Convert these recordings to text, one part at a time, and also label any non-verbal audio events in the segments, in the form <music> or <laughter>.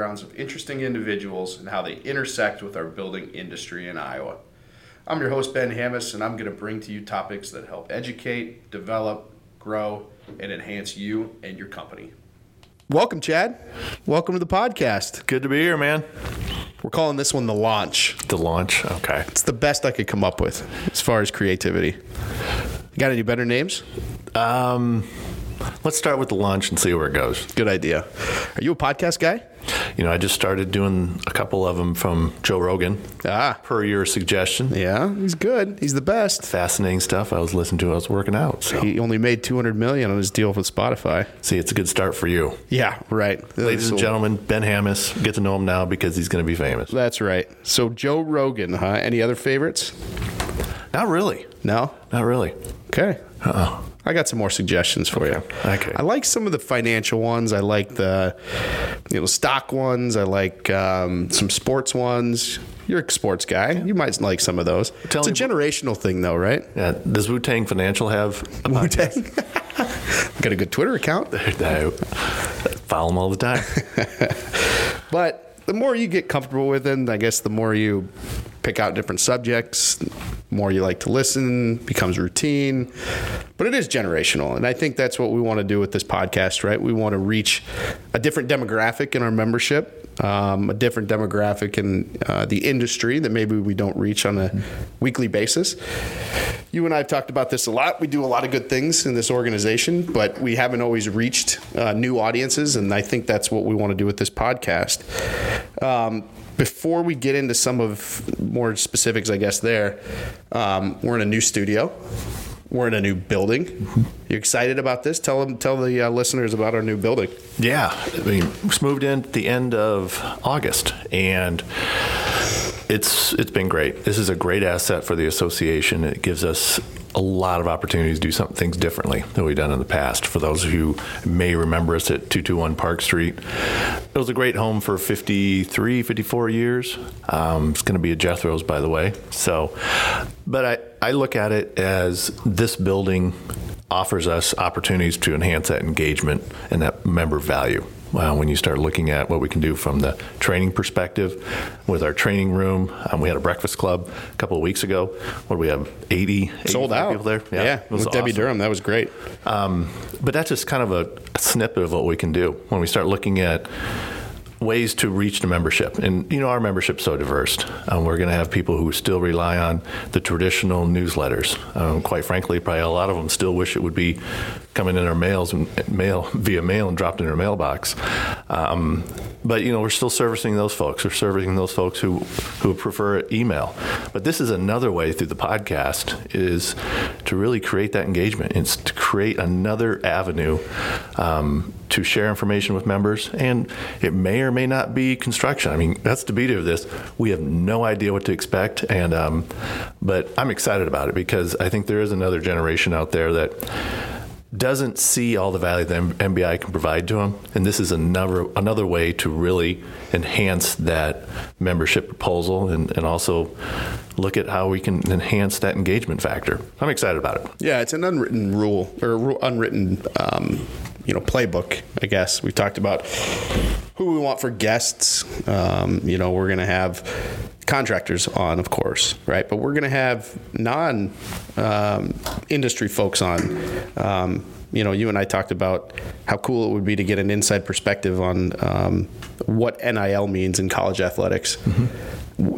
backgrounds of interesting individuals and how they intersect with our building industry in Iowa. I'm your host, Ben Hammes, and I'm going to bring to you topics that help educate, develop, grow, and enhance you and your company. Welcome, Chad. Welcome to the podcast. Good to be here, man. We're calling this one the launch. The launch. Okay. It's the best I could come up with as far as creativity. You got any better names? Um, let's start with the launch and see where it goes. Good idea. Are you a podcast guy? You know, I just started doing a couple of them from Joe Rogan. Ah. Per your suggestion. Yeah, he's good. He's the best. Fascinating stuff. I was listening to. I was working out. So. He only made 200 million on his deal with Spotify. See, it's a good start for you. Yeah, right. Ladies So- and gentlemen, Ben Hammes. Get to know him now because he's going to be famous. That's right. So Joe Rogan, huh? Any other favorites? Not really. No. Not really. Okay. Uh-uh. I got some more suggestions for you. Okay. I like some of the financial ones. I like the, you know, stock ones. I like um, some sports ones. You're a sports guy. You might like some of those. Tell it's a generational thing, though, right? Yeah. Does Wu Tang Financial have a podcast? Wu-Tang. <laughs> got a good Twitter account. <laughs> I follow them all the time. <laughs> But the more you get comfortable with it, I guess the more you pick out different subjects, the more you like to listen, becomes routine. But it is generational. And I think that's what we want to do with this podcast, right? We want to reach a different demographic in our membership. Um, a different demographic in uh, the industry that maybe we don't reach on a weekly basis. You and I have talked about this a lot. We do a lot of good things in this organization, but we haven't always reached uh, new audiences, and I think that's what we want to do with this podcast. Um, before we get into some of more specifics, I guess there, um, we're in a new studio. We're in a new building. You excited about this? Tell them, tell the uh, listeners about our new building. Yeah, I mean, we moved in at the end of August, and it's it's been great. This is a great asset for the association. It gives us a lot of opportunities to do some things differently than we've done in the past. For those who may remember us at 221 Park Street, it was a great home for 53, 54 years. Um, it's going to be a Jethro's, by the way. So, but I, I look at it as this building offers us opportunities to enhance that engagement and that member value. Wow, when you start looking at what we can do from the training perspective with our training room, um, we had a breakfast club a couple of weeks ago. What do we have? 80, Sold out. people there. Yeah, it was with Debbie. Durham. That was great. Um, but that's just kind of a, a snippet of what we can do when we start looking at ways to reach the membership. And, you know, our membership's so diverse. Um, we're going to have people who still rely on the traditional newsletters. Um, quite frankly, probably a lot of them still wish it would be coming in our mails and mail <laughs> via mail and dropped in our mailbox. Um, but you know, we're still servicing those folks. We're servicing those folks who who prefer email. But this is another way through the podcast is to really create that engagement. It's to create another avenue um, to share information with members, and it may or may not be construction. I mean, that's the beauty of this. We have no idea what to expect, and um, but I'm excited about it because I think there is another generation out there that doesn't see all the value that MBI can provide to them, and this is another another way to really enhance that membership proposal and, and also look at how we can enhance that engagement factor. I'm excited about it. Yeah, it's an unwritten rule or unwritten, um, you know, playbook. I guess we've talked about who we want for guests. Um, you know, we're going to have contractors on, of course, right? But we're going to have non um, industry folks on. Um, you know, you and I talked about how cool it would be to get an inside perspective on um, what NIL means in college athletics.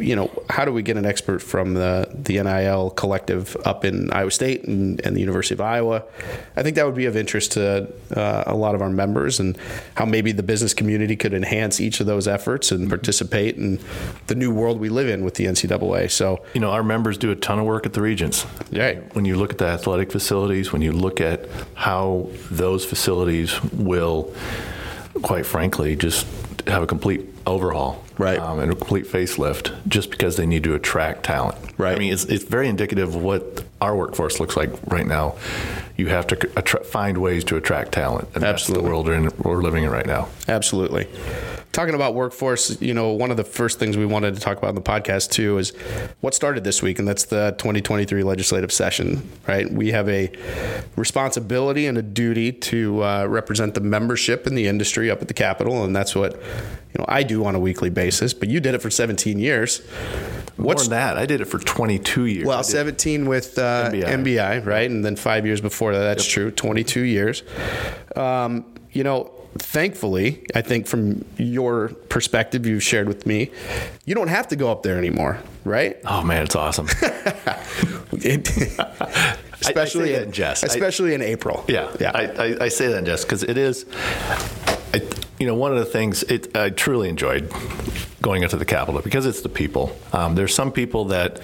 You know, how do we get an expert from the, the NIL collective up in Iowa State and, and the University of Iowa? I think that would be of interest to uh, a lot of our members and how maybe the business community could enhance each of those efforts and participate in the new world we live in with the NCAA. So, You know, our members do a ton of work at the Regents. yeah, When you look at the athletic facilities, when you look at how those facilities will, quite frankly, just have a complete overhaul, Right. um, and a complete facelift, just because they need to attract talent. Right. I mean, it's it's very indicative of what our workforce looks like right now. You have to attra- find ways to attract talent, and Absolutely. that's the world we're, in, we're living in right now. Absolutely. Talking about workforce, you know, one of the first things we wanted to talk about in the podcast too is what started this week, and that's the 2023 legislative session. Right, we have a responsibility and a duty to uh, represent the membership in the industry up at the Capitol, and that's what you know I do on a weekly basis. But you did it for 17 years. More than that, I did it for 22 years. Well, 17 with uh, MBI. MBI. right? And then five years before that, that's yep. true, 22 years. Um, you know, thankfully, I think from your perspective, you've shared with me, you don't have to go up there anymore, right? Oh man, it's awesome. <laughs> it, <laughs> especially I, I in jest. Especially I, in April. Yeah, yeah. I, I, say that in jest because it is. You know, one of the things it, I truly enjoyed going into the Capitol because it's the people. Um, there's some people that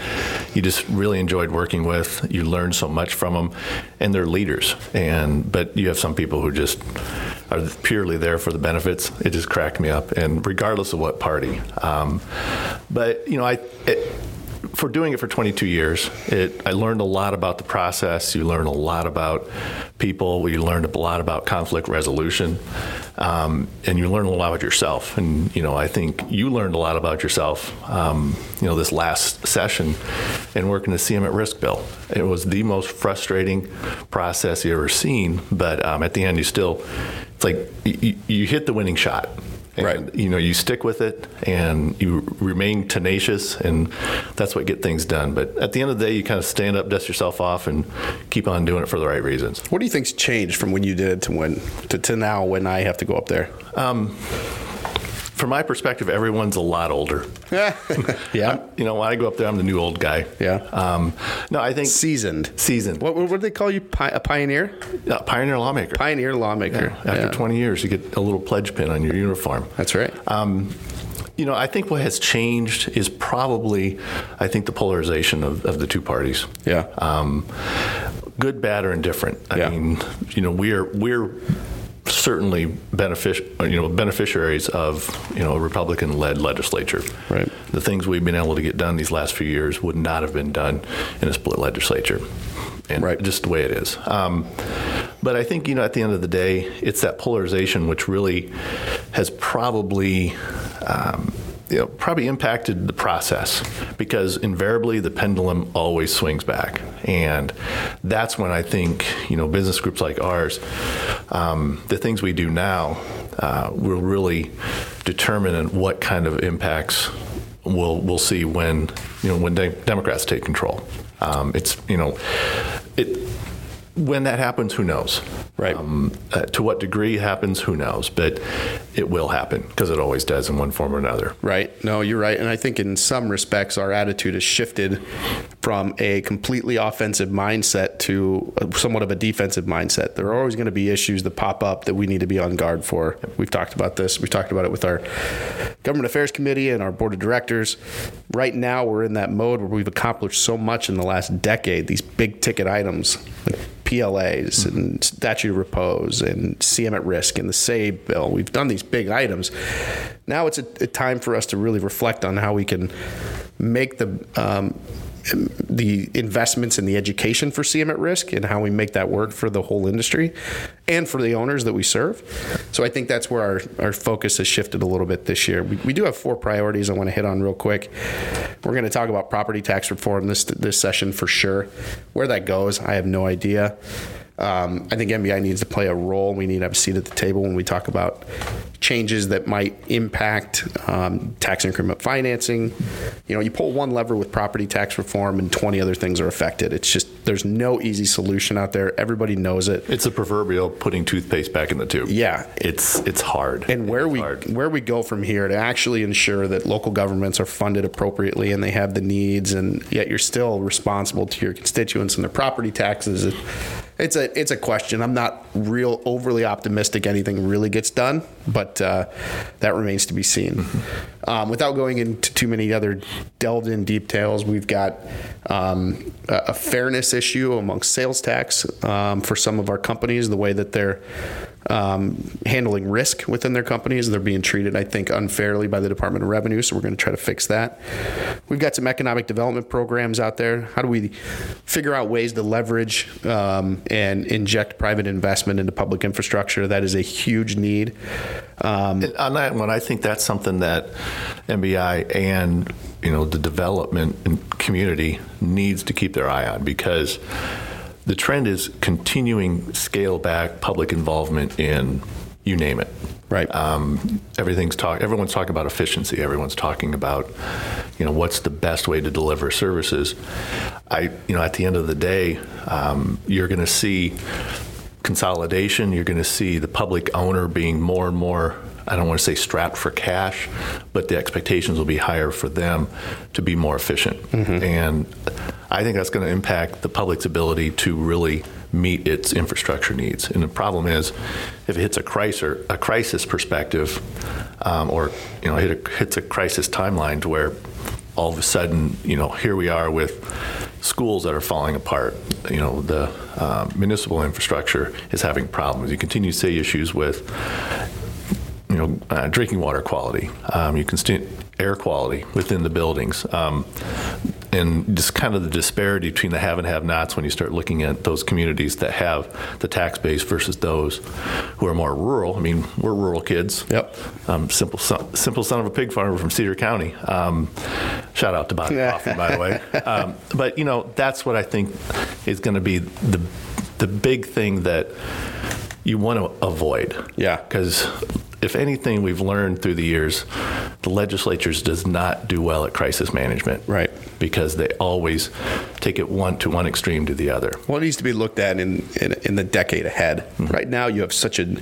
you just really enjoyed working with. You learn so much from them, and they're leaders. And but you have some people who just are purely there for the benefits. It just cracked me up, and regardless of what party. Um, but you know, I. It, for doing it for 22 years, it, I learned a lot about the process. You learn a lot about people. You learned a lot about conflict resolution, um, and you learn a lot about yourself. And you know, I think you learned a lot about yourself. Um, you know, this last session, and working the CM at Risk bill. It was the most frustrating process you ever seen. But um, at the end, you still, it's like you, you hit the winning shot and, right. You know, you stick with it and you remain tenacious, and that's what get things done. But at the end of the day, you kind of stand up, dust yourself off, and keep on doing it for the right reasons. What do you think's changed from when you did it to when to, to now when I have to go up there? Um, from my perspective, everyone's a lot older. <laughs> yeah. you know, when I go up there, I'm the new old guy. Yeah. Um, no, I think seasoned. Seasoned. What, what do they call you? Pi- a pioneer? Yeah, pioneer lawmaker. Pioneer lawmaker. Yeah. After yeah. 20 years, you get a little pledge pin on your uniform. That's right. Um, you know, I think what has changed is probably, I think, the polarization of, of the two parties. Yeah. Um, good, bad, or indifferent. I yeah. mean, you know, we're we're certainly benefic- you know, beneficiaries of you know a Republican-led legislature. Right. The things we've been able to get done these last few years would not have been done in a split legislature, and right. just the way it is. Um, but I think you know at the end of the day, it's that polarization which really has probably. Um, you know, probably impacted the process because invariably the pendulum always swings back, and that's when I think you know business groups like ours, um, the things we do now, uh, will really determine what kind of impacts we'll we'll see when you know when de- Democrats take control. Um, it's you know it when that happens, who knows? Right. Um, uh, to what degree happens, who knows? But it will happen because it always does in one form or another. Right. No, you're right. And I think in some respects, our attitude has shifted from a completely offensive mindset to somewhat of a defensive mindset. There are always going to be issues that pop up that we need to be on guard for. We've talked about this. We've talked about it with our government affairs committee and our board of directors. Right now, we're in that mode where we've accomplished so much in the last decade, these big ticket items. Like PLAs mm-hmm. and statute of repose and CM at risk and the SAVE bill. We've done these big items. Now it's a, a time for us to really reflect on how we can make the um, the investments in the education for CM at risk and how we make that work for the whole industry and for the owners that we serve. So I think that's where our, our focus has shifted a little bit this year. We, we do have four priorities I want to hit on real quick. We're going to talk about property tax reform this this session for sure. Where that goes, I have no idea. Um, I think MBI needs to play a role. We need to have a seat at the table when we talk about changes that might impact um, tax increment financing. You know, you pull one lever with property tax reform, and 20 other things are affected. It's just there's no easy solution out there. Everybody knows it. It's a proverbial putting toothpaste back in the tube. Yeah, it's it's hard. And where we hard. where we go from here to actually ensure that local governments are funded appropriately and they have the needs, and yet you're still responsible to your constituents and their property taxes. It's a it's a question. I'm not real overly optimistic anything really gets done, but uh, that remains to be seen. Mm-hmm. Um, without going into too many other delved in details, we've got um, a, a, fairness issue amongst sales tax um, for some of our companies, the way that they're um, handling risk within their companies. They're being treated, I think, unfairly by the Department of Revenue. So we're going to try to fix that. We've got some economic development programs out there. How do we figure out ways to leverage um, and inject private investment into public infrastructure? That is a huge need. Um, on that one, I think that's something that MBI and you know the development community needs to keep their eye on because the trend is continuing scale back public involvement in you name it. Right. Um, everything's talk. Everyone's talking about efficiency. Everyone's talking about, you know, what's the best way to deliver services. I, you know, at the end of the day, um, you're going to see consolidation. You're going to see the public owner being more and more I don't want to say strapped for cash, but the expectations will be higher for them to be more efficient. Mm-hmm. And I think that's going to impact the public's ability to really meet its infrastructure needs. And the problem is, if it hits a crisis, a crisis perspective, um, or you know, hit a, hits a crisis timeline to where all of a sudden, you know, here we are with schools that are falling apart. You know, the uh, municipal infrastructure is having problems. You continue to see issues with you know, uh, drinking water quality. Um, you can see air quality within the buildings. Um, and just kind of the disparity between the have and have nots when you start looking at those communities that have the tax base versus those who are more rural. I mean, we're rural kids. Yep. Um, simple, son, simple son of a pig farmer from Cedar County. Um, shout out to Bobby Coffin, by the way. Um, but you know, that's what I think is going to be the the big thing that you want to avoid. Yeah. Because if anything we've learned through the years, the legislatures does not do well at crisis management. Right. Because they always take it one to one extreme to the other. Well, it needs to be looked at in in, in the decade ahead. Mm-hmm. Right now, you have such a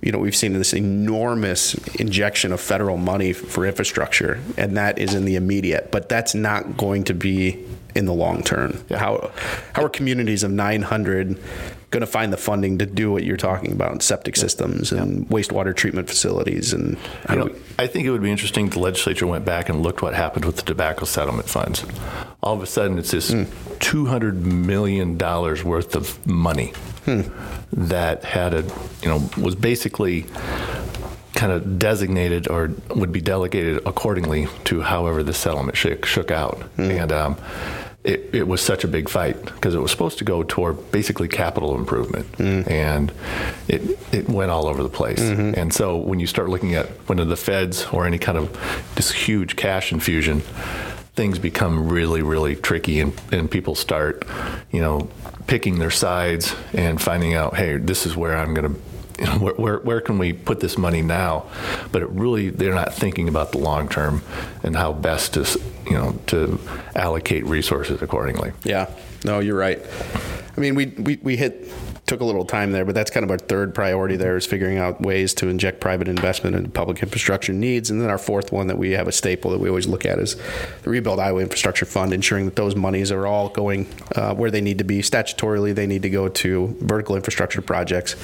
you know, we've seen this enormous injection of federal money for infrastructure, and that is in the immediate, but that's not going to be in the long term. Yeah. How how are communities of 900 going to find the funding to do what you're talking about septic yeah. systems and yeah. wastewater treatment facilities and you know, I think it would be interesting if the legislature went back and looked what happened with the tobacco settlement funds. All of a sudden it's this mm. 200 million dollars worth of money hmm. that had a you know was basically kind of designated or would be delegated accordingly to however the settlement shook, shook out. Mm. And um, it, it, was such a big fight because it was supposed to go toward basically capital improvement, mm. and it it went all over the place. Mm-hmm. And so when you start looking at one of the feds or any kind of this huge cash infusion, things become really really tricky, and, and people start, you know, picking their sides and finding out, hey, this is where I'm going to you know, where, where, where, can we put this money now? But it really, they're not thinking about the long term and how best to, you know, to allocate resources accordingly. Yeah, no, you're right. I mean, we, we, we hit took a little time there, but that's kind of our third priority there is figuring out ways to inject private investment into public infrastructure needs. And then our fourth one that we have a staple that we always look at is the Rebuild Iowa Infrastructure Fund, ensuring that those monies are all going uh, where they need to be. Statutorily, they need to go to vertical infrastructure projects.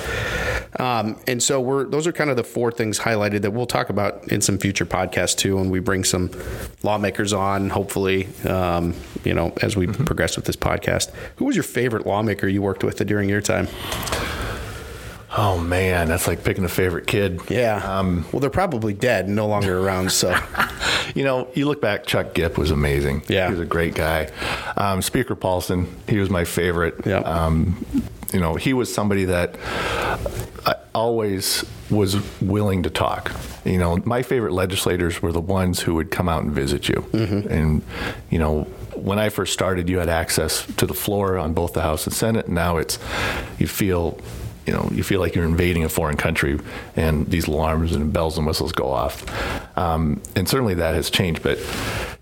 Um, and so we're those are kind of the four things highlighted that we'll talk about in some future podcasts too, when we bring some lawmakers on, hopefully, um, you know, as we mm-hmm. progress with this podcast. Who was your favorite lawmaker you worked with during your time? Oh man, that's like picking a favorite kid. Yeah. Um, well, they're probably dead, no longer around. So, <laughs> you know, you look back. Chuck Gipp was amazing. Yeah, he was a great guy. Um, Speaker Paulsen, he was my favorite. Yeah. Um, you know, he was somebody that I always was willing to talk. You know, my favorite legislators were the ones who would come out and visit you, mm-hmm. and you know when I first started, you had access to the floor on both the House and Senate. Now it's you feel you know you feel like you're invading a foreign country, and these alarms and bells and whistles go off. Um, and certainly that has changed, but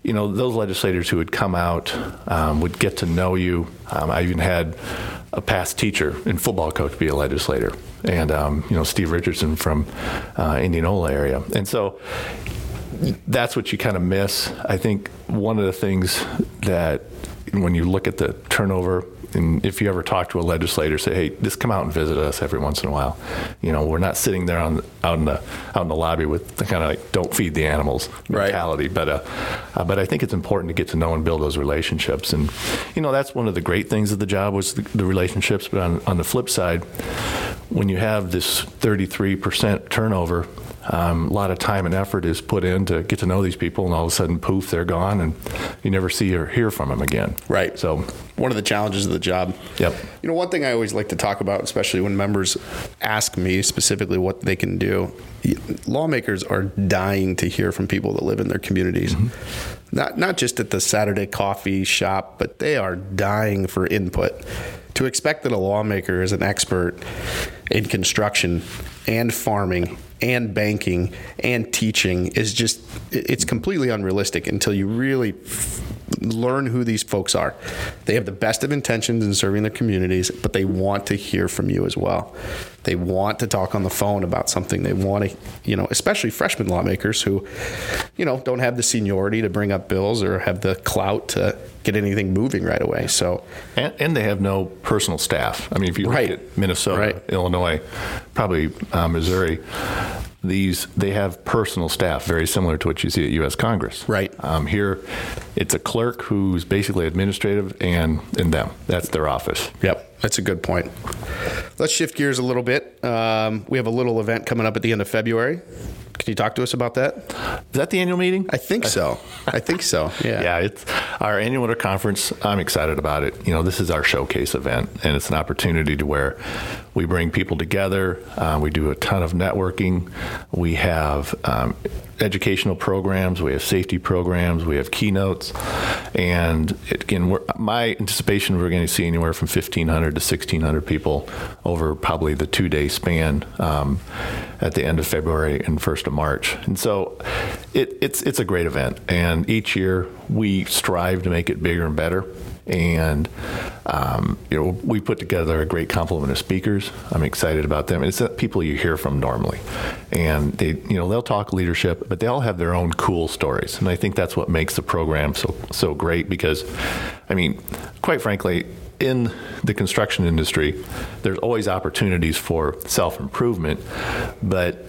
you know those legislators who would come out um, would get to know you. Um, I even had a past teacher and football coach be a legislator, and um, you know Steve Richardson from uh, Indianola area, and so that's what you kind of miss. I think one of the things that when you look at the turnover, and if you ever talk to a legislator, say, "Hey, just come out and visit us every once in a while." You know, we're not sitting there on out in the out in the lobby with the kind of like "don't feed the animals" mentality. Right. But uh, uh, but I think it's important to get to know and build those relationships, and you know that's one of the great things of the job was the, the relationships. But on on the flip side, when you have this 33% turnover, um, a lot of time and effort is put in to get to know these people, and all of a sudden, poof, they're gone, and you never see or hear from them again. Right. So, One of the challenges of the job. Yep. You know, one thing I always like to talk about, especially when members ask me specifically what they can do, lawmakers are dying to hear from people that live in their communities. Not not just at the Saturday coffee shop, but they are dying for input. To expect that a lawmaker is an expert in construction and farming and banking and teaching is just it's completely unrealistic until you really learn who these folks are. They have the best of intentions in serving their communities, but they want to hear from you as well. They want to talk on the phone about something. They want to, you know, especially freshman lawmakers who, you know, don't have the seniority to bring up bills or have the clout to get anything moving right away. So, and, and they have no personal staff. I mean, if you look Right. at Minnesota, Right. Illinois, probably uh, Missouri, these they have personal staff very similar to what you see at U.S. Congress. Right. Um, here, it's a clerk who's basically administrative, and and them. That's their office. Yep, that's a good point. Let's shift gears a little bit. Um, we have a little event coming up at the end of February. Can you talk to us about that? Is that the annual meeting? I think so. I think so. <laughs> Yeah. Yeah, it's our annual winter conference. I'm excited about it. You know, this is our showcase event, and it's an opportunity to where we bring people together. Uh, we do a ton of networking. We have um, educational programs. We have safety programs. We have keynotes, and it, again, my anticipation we're going to see anywhere from 1,500 to 1,600 people over probably the two-day span um, at the end of February and first of March. And so, it, it's it's a great event, and each year we strive to make it bigger and better. And um, you know, we put together a great complement of speakers. I'm excited about them. It's the people you hear from normally, and they, you know, they'll talk leadership, but they all have their own cool stories. And I think that's what makes the program so so great. Because, I mean, quite frankly, in the construction industry, there's always opportunities for self improvement, but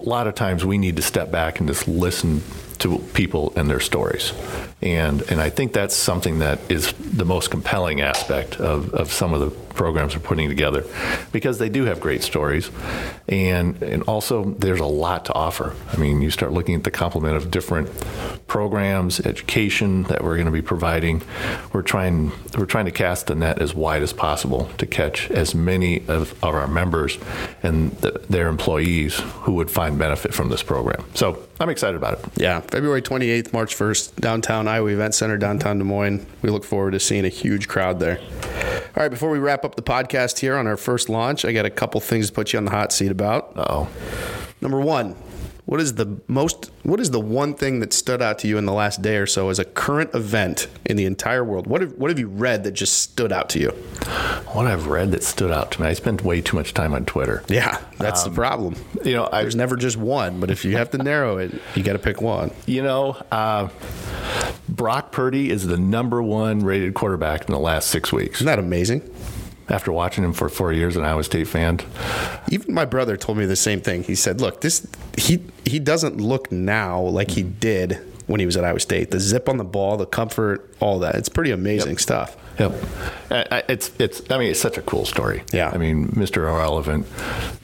a lot of times we need to step back and just listen to people and their stories. And, and I think that's something that is the most compelling aspect of, of some of the programs we're putting together because they do have great stories. And, and also, there's a lot to offer. I mean, you start looking at the complement of different programs, education that we're going to be providing. We're trying, we're trying to cast the net as wide as possible to catch as many of, of our members and the, their employees who would find benefit from this program. So I'm excited about it. Yeah, February 28th, March 1st, downtown Iowa Event Center, downtown Des Moines. We look forward to seeing a huge crowd there. All right, before we wrap up the podcast here on our first launch, I got a couple things to put you on the hot seat about. Uh-oh. Number one, what is the most what is the one thing that stood out to you in the last day or so as a current event in the entire world? What have what have you read that just stood out to you? What I've read that stood out to me, I spend way too much time on Twitter. Yeah, that's the problem. You know, I, There's never just one, but if you have to narrow it, you got to pick one. you know, uh, Brock Purdy is the number one rated quarterback in the last six weeks. Isn't that amazing? After watching him for four years, an Iowa State fan, Even my brother told me the same thing. He said, "Look, this he he doesn't look now like he mm-hmm. did when he was at Iowa State. The zip on the ball, the comfort, all that. It's pretty amazing stuff." Yep. I- I- It's it's. I mean, it's such a cool story. Yeah. I mean, Mr. Irrelevant,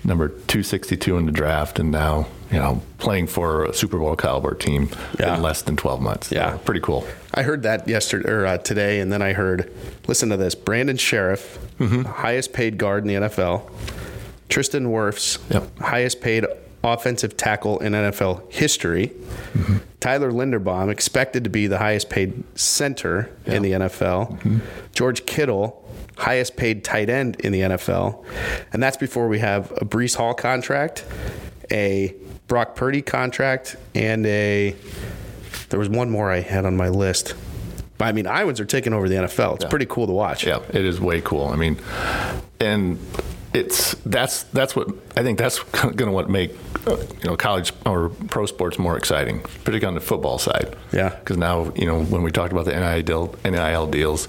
number two sixty two in the draft, and now you know playing for a Super Bowl caliber team Yeah. in less than twelve months. Yeah. Pretty cool. I heard that yesterday or uh, today, and then I heard, listen to this: Brandon Scherff, highest paid guard in the NFL. Tristan Wirfs, Yep. highest paid offensive tackle in NFL history. Tyler Linderbaum, expected to be the highest paid center in the NFL. Mm-hmm. George Kittle, highest paid tight end in the NFL. And that's before we have a Breece Hall contract, a Brock Purdy contract, and a. There was one more I had on my list. But I mean, Iowans are taking over the NFL. It's pretty cool to watch. Yeah, it is way cool. I mean, and it's that's that's what I think that's <laughs> going to what make uh, you know college or pro sports more exciting, particularly on the football side. Yeah. because now you know when we talked about the NIL, deal, NIL deals,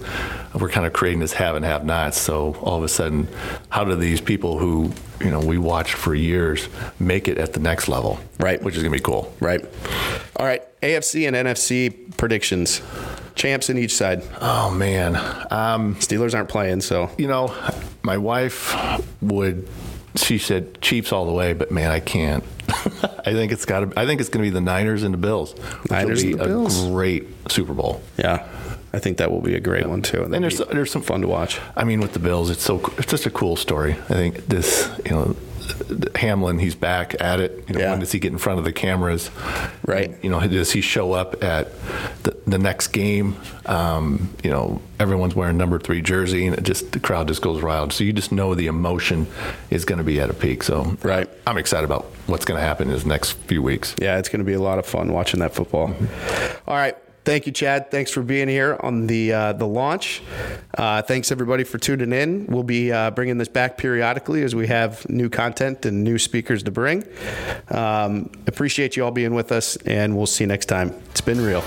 we're kind of creating this have and have nots. So all of a sudden, how do these people who you know we watched for years make it at the next level? Right. which is going to be cool. Right. All right. AFC and NFC predictions. Champs in each side. Oh man. Um, Steelers aren't playing, so you know, my wife would she said Chiefs all the way, but man, I can't. <laughs> I think it's got to. I think it's going to be the Niners and the Bills. Niners and be the Bills. A great Super Bowl. Yeah, I think that will be a great one too. And there's be there's some fun to watch. I mean, with the Bills, it's so it's just a cool story. I think this, you know, Hamlin, he's back at it. You know, Yeah. when does he get in front of the cameras? Right. You know, does he show up at the, the next game? Um, you know, everyone's wearing number three jersey, and it just the crowd just goes wild. So you just know the emotion is going to be at a peak. So Right. I'm excited about what's going to happen in the next few weeks. Yeah, it's going to be a lot of fun watching that football. All right. Thank you, Chad. Thanks for being here on the uh, the launch. Uh, thanks everybody for tuning in. We'll be uh, bringing this back periodically as we have new content and new speakers to bring. Um, appreciate you all being with us, and we'll see you next time. It's been real.